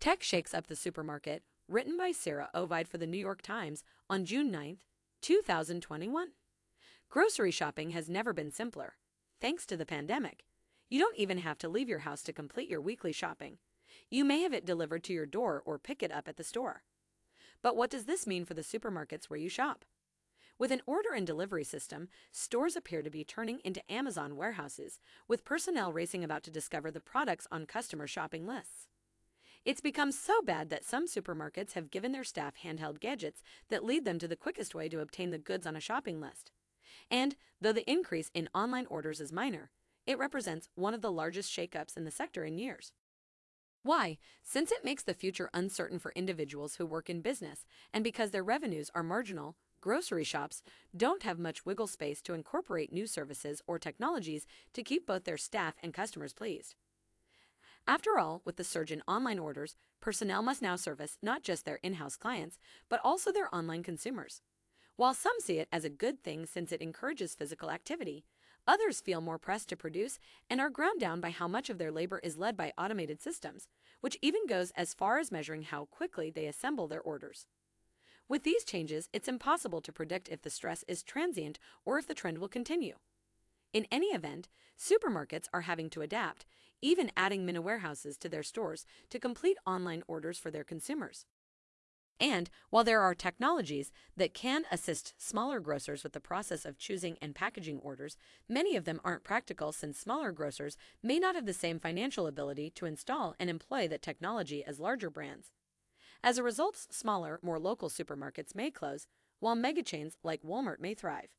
Tech Shakes Up the Supermarket, written by Sarah Ovid for the New York Times on June 9, 2021. Grocery shopping has never been simpler. Thanks to the pandemic, you don't even have to leave your house to complete your weekly shopping. You may have it delivered to your door or pick it up at the store. But what does this mean for the supermarkets where you shop? With an order and delivery system, stores appear to be turning into Amazon warehouses, with personnel racing about to discover the products on customer shopping lists. It's become so bad that some supermarkets have given their staff handheld gadgets that lead them to the quickest way to obtain the goods on a shopping list. And though the increase in online orders is minor, it represents one of the largest shakeups in the sector in years. Why? Since it makes the future uncertain for individuals who work in business, and because their revenues are marginal, grocery shops don't have much wiggle space to incorporate new services or technologies to keep both their staff and customers pleased. After all, with the surge in online orders, personnel must now service not just their in-house clients, but also their online consumers. While some see it as a good thing since it encourages physical activity, others feel more pressed to produce and are ground down by how much of their labor is led by automated systems, which even goes as far as measuring how quickly they assemble their orders. With these changes, it's impossible to predict if the stress is transient or if the trend will continue. In any event, supermarkets are having to adapt, even adding mini warehouses to their stores to complete online orders for their consumers. And while there are technologies that can assist smaller grocers with the process of choosing and packaging orders, many of them aren't practical since smaller grocers may not have the same financial ability to install and employ that technology as larger brands. As a result, smaller, more local supermarkets may close, while megachains like Walmart may thrive.